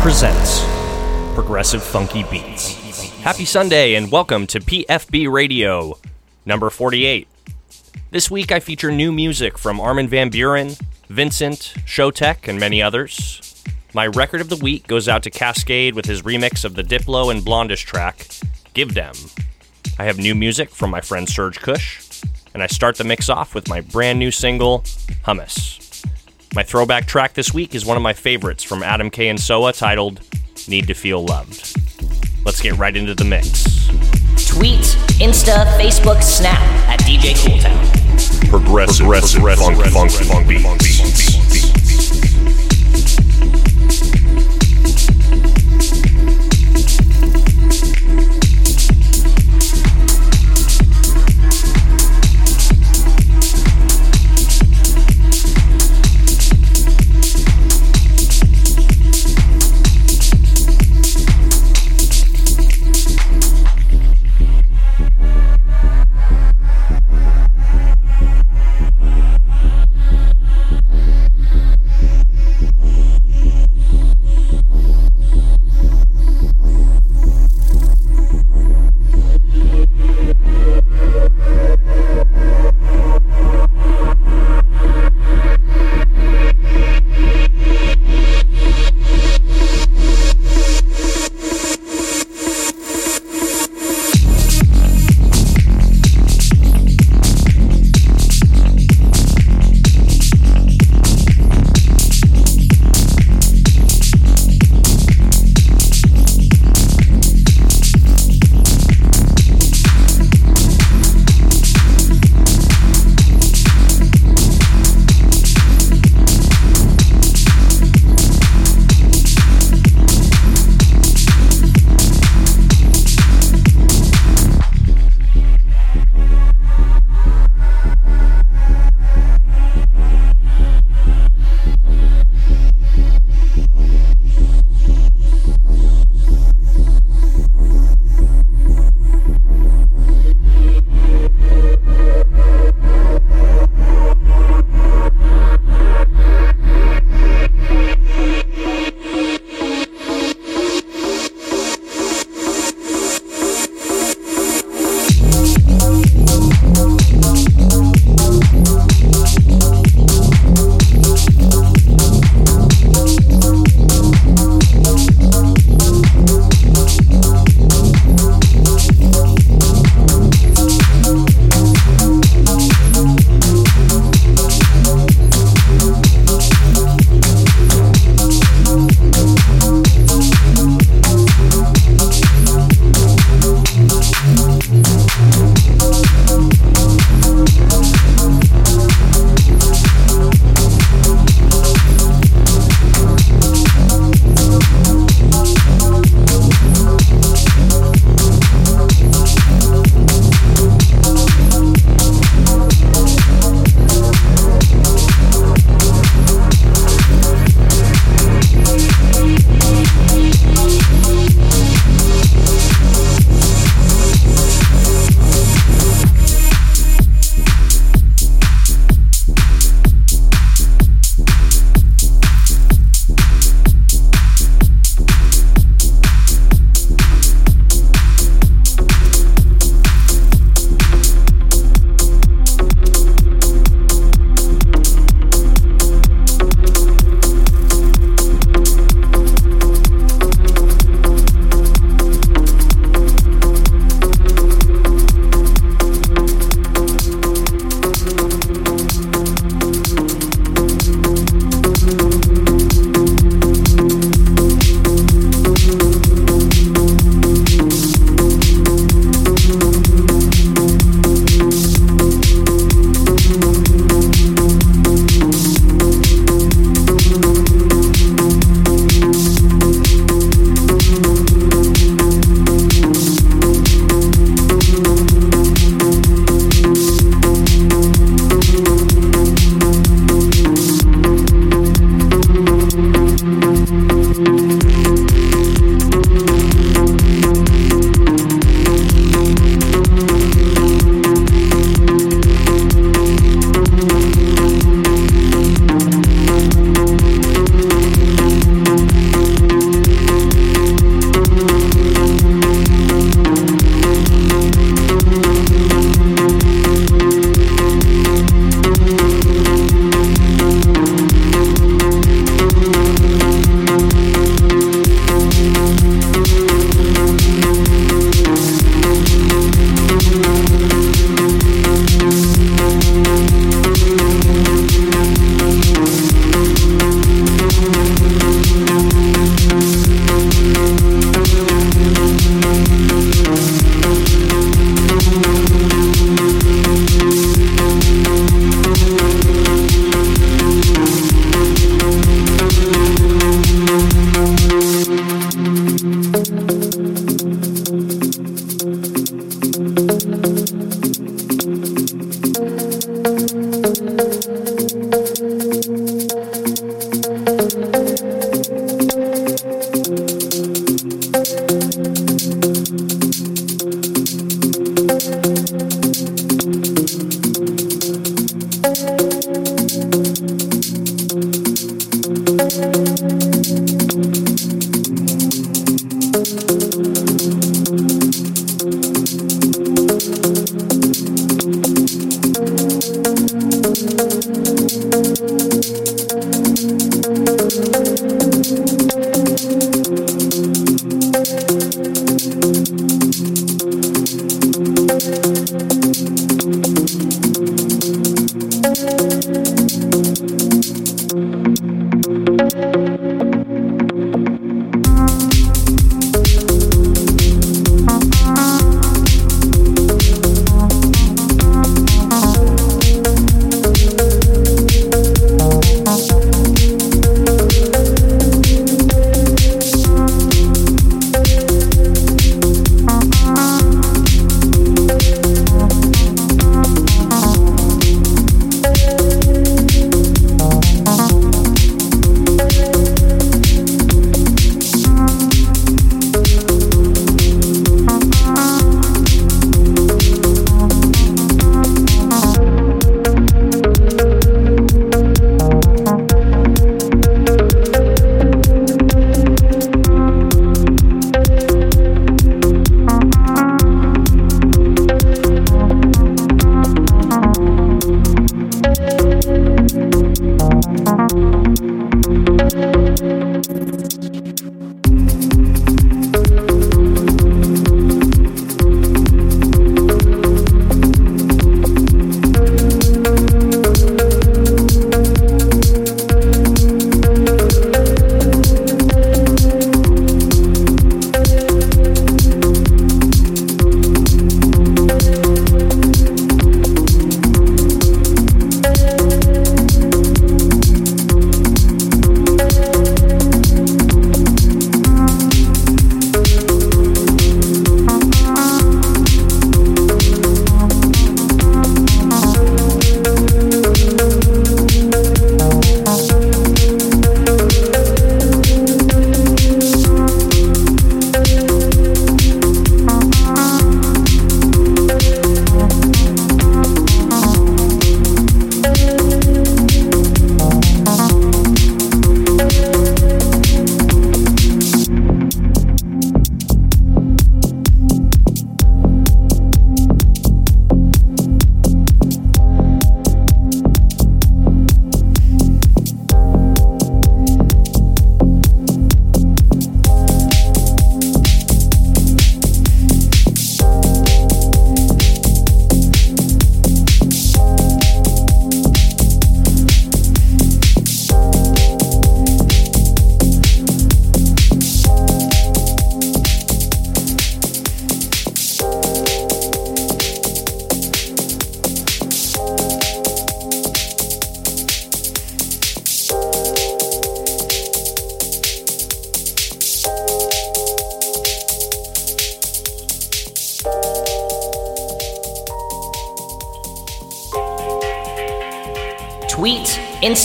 presents Progressive Funky Beats. Happy Sunday and welcome to PFB Radio, number 48. This week I feature new music from Armin Van Buuren, Vincent, Showtek, and many others. My record of the week goes out to Kaskade with his remix of the Diplo and Blond:ish track, Give Them. I have new music from my friend Serge Kush, and I start the mix off with my brand new single, Hummus. My throwback track this week is one of my favorites from Adam K. and Soha titled Need to Feel Loved. Let's get right into the mix. Tweet, Insta, Facebook, Snap at DJ Cooltown. progressive, progressive, funk, funk, funk, beats.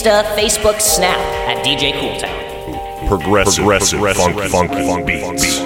Insta, Facebook, Snap at DJ Cooltown. Progressive, progressive, progressive funk, funk, funk beats.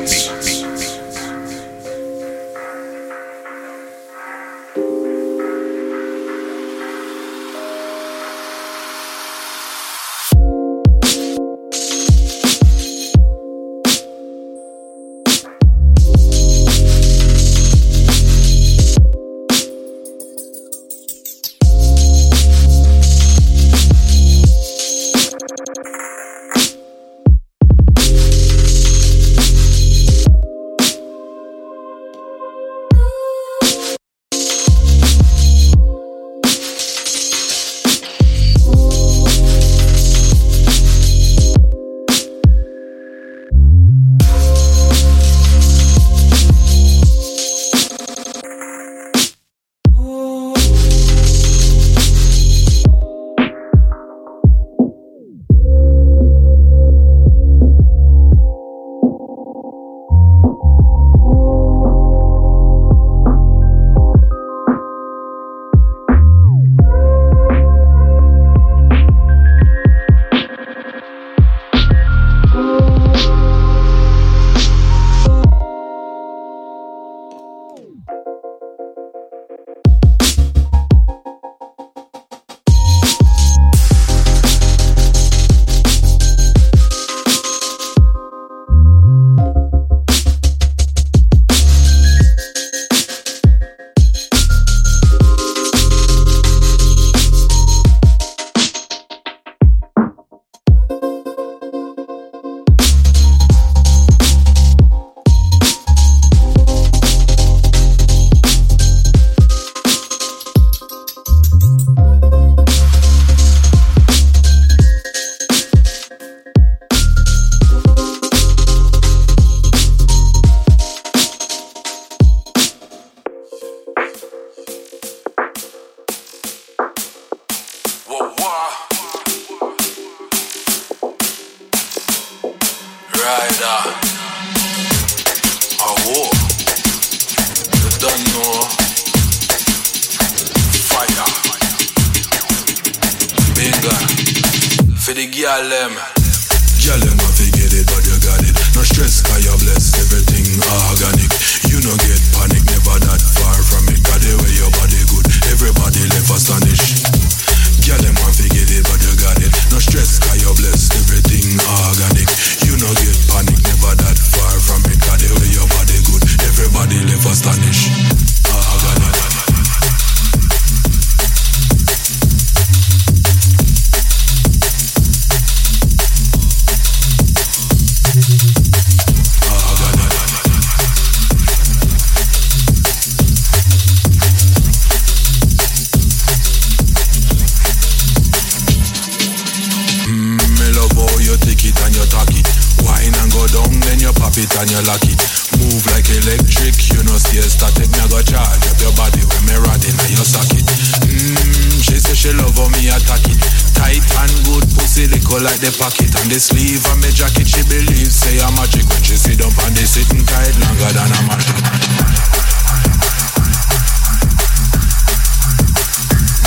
And you lock it. Move like electric, you know stay static. Me go charge up your body when me rod in your socket. Mmm, she say she love how me attack it. Tight and good pussy, little like the pocket. And the sleeve of me jacket, she believes say I'm magic when she sit up on they sitting tight longer than a magic.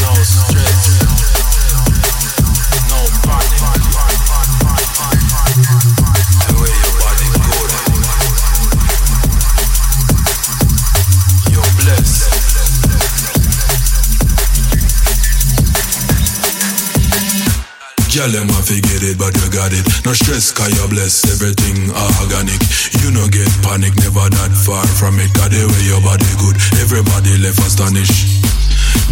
No stress. Girl, them have to get it, but you got it. No stress, cause you're blessed, everything organic. You no get panic, never that far from it. Got the way your body good, everybody left astonished.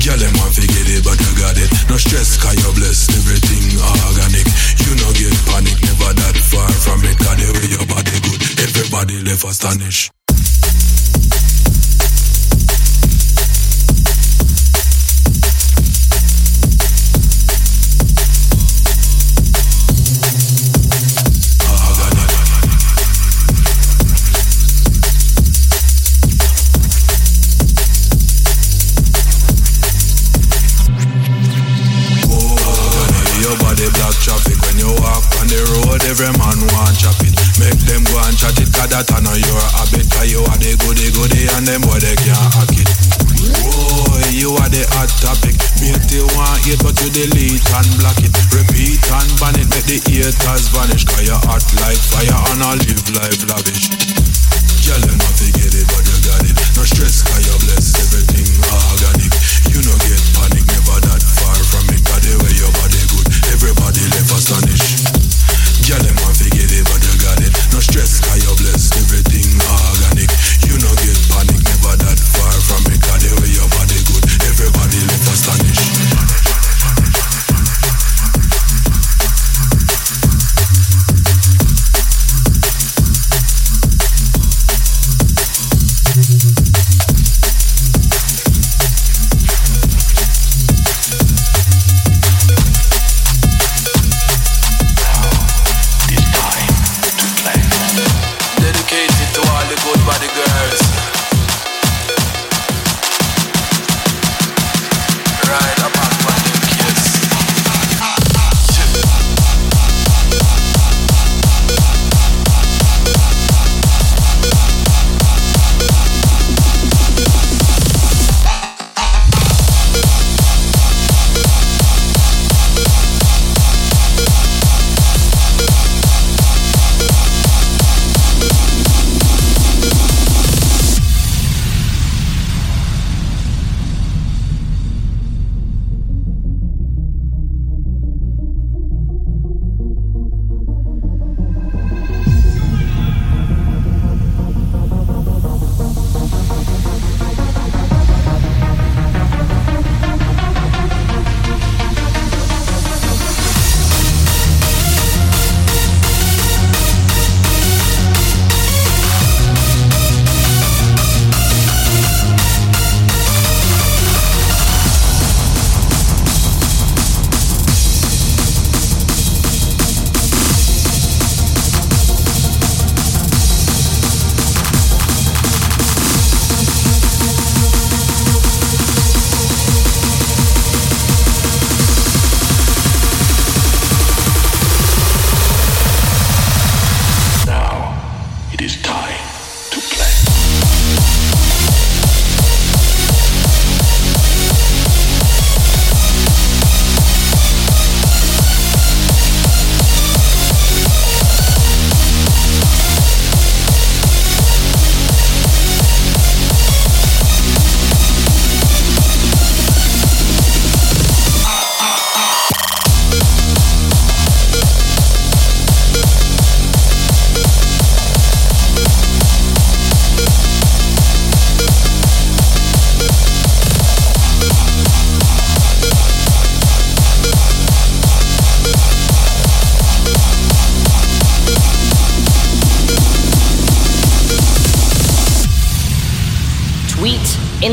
Girl, them have to get it, but you got it. No stress, cause you're blessed, everything organic. You no get panic, never that far from it. Got the way your body good, everybody left astonished. Every man want chop it. Make them go and chat it, cause that I know your habit. Cause you are the goody goody and them boy they can't hack it. Boy, you are the hot topic. Make they want hate, but you delete and block it. Repeat and ban it, make the haters vanish. Cause you hot like fire and I live life lavish. Girl, them have to get it, but you got it. No stress, cause you're blessed, everything organic.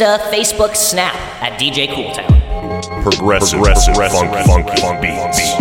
Insta, Facebook, Snap at DJ Cooltown. Progressive, Progressive, Progressive funk, funk, funk, funk, beats.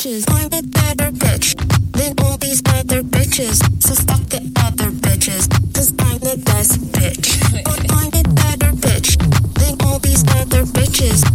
bitches. I'm a better bitch than all these other bitches. So stop the other bitches, cause I'm the best bitch. I'm a better bitch than all these other bitches.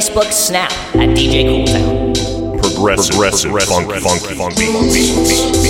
Facebook Snap at DJ Cooltown. Progressive, progressive, progressive funk, funky, funky, funky, funky, funky, funky, funky, funk.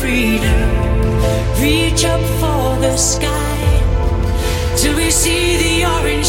freedom. Reach up for the sky till we see the orange.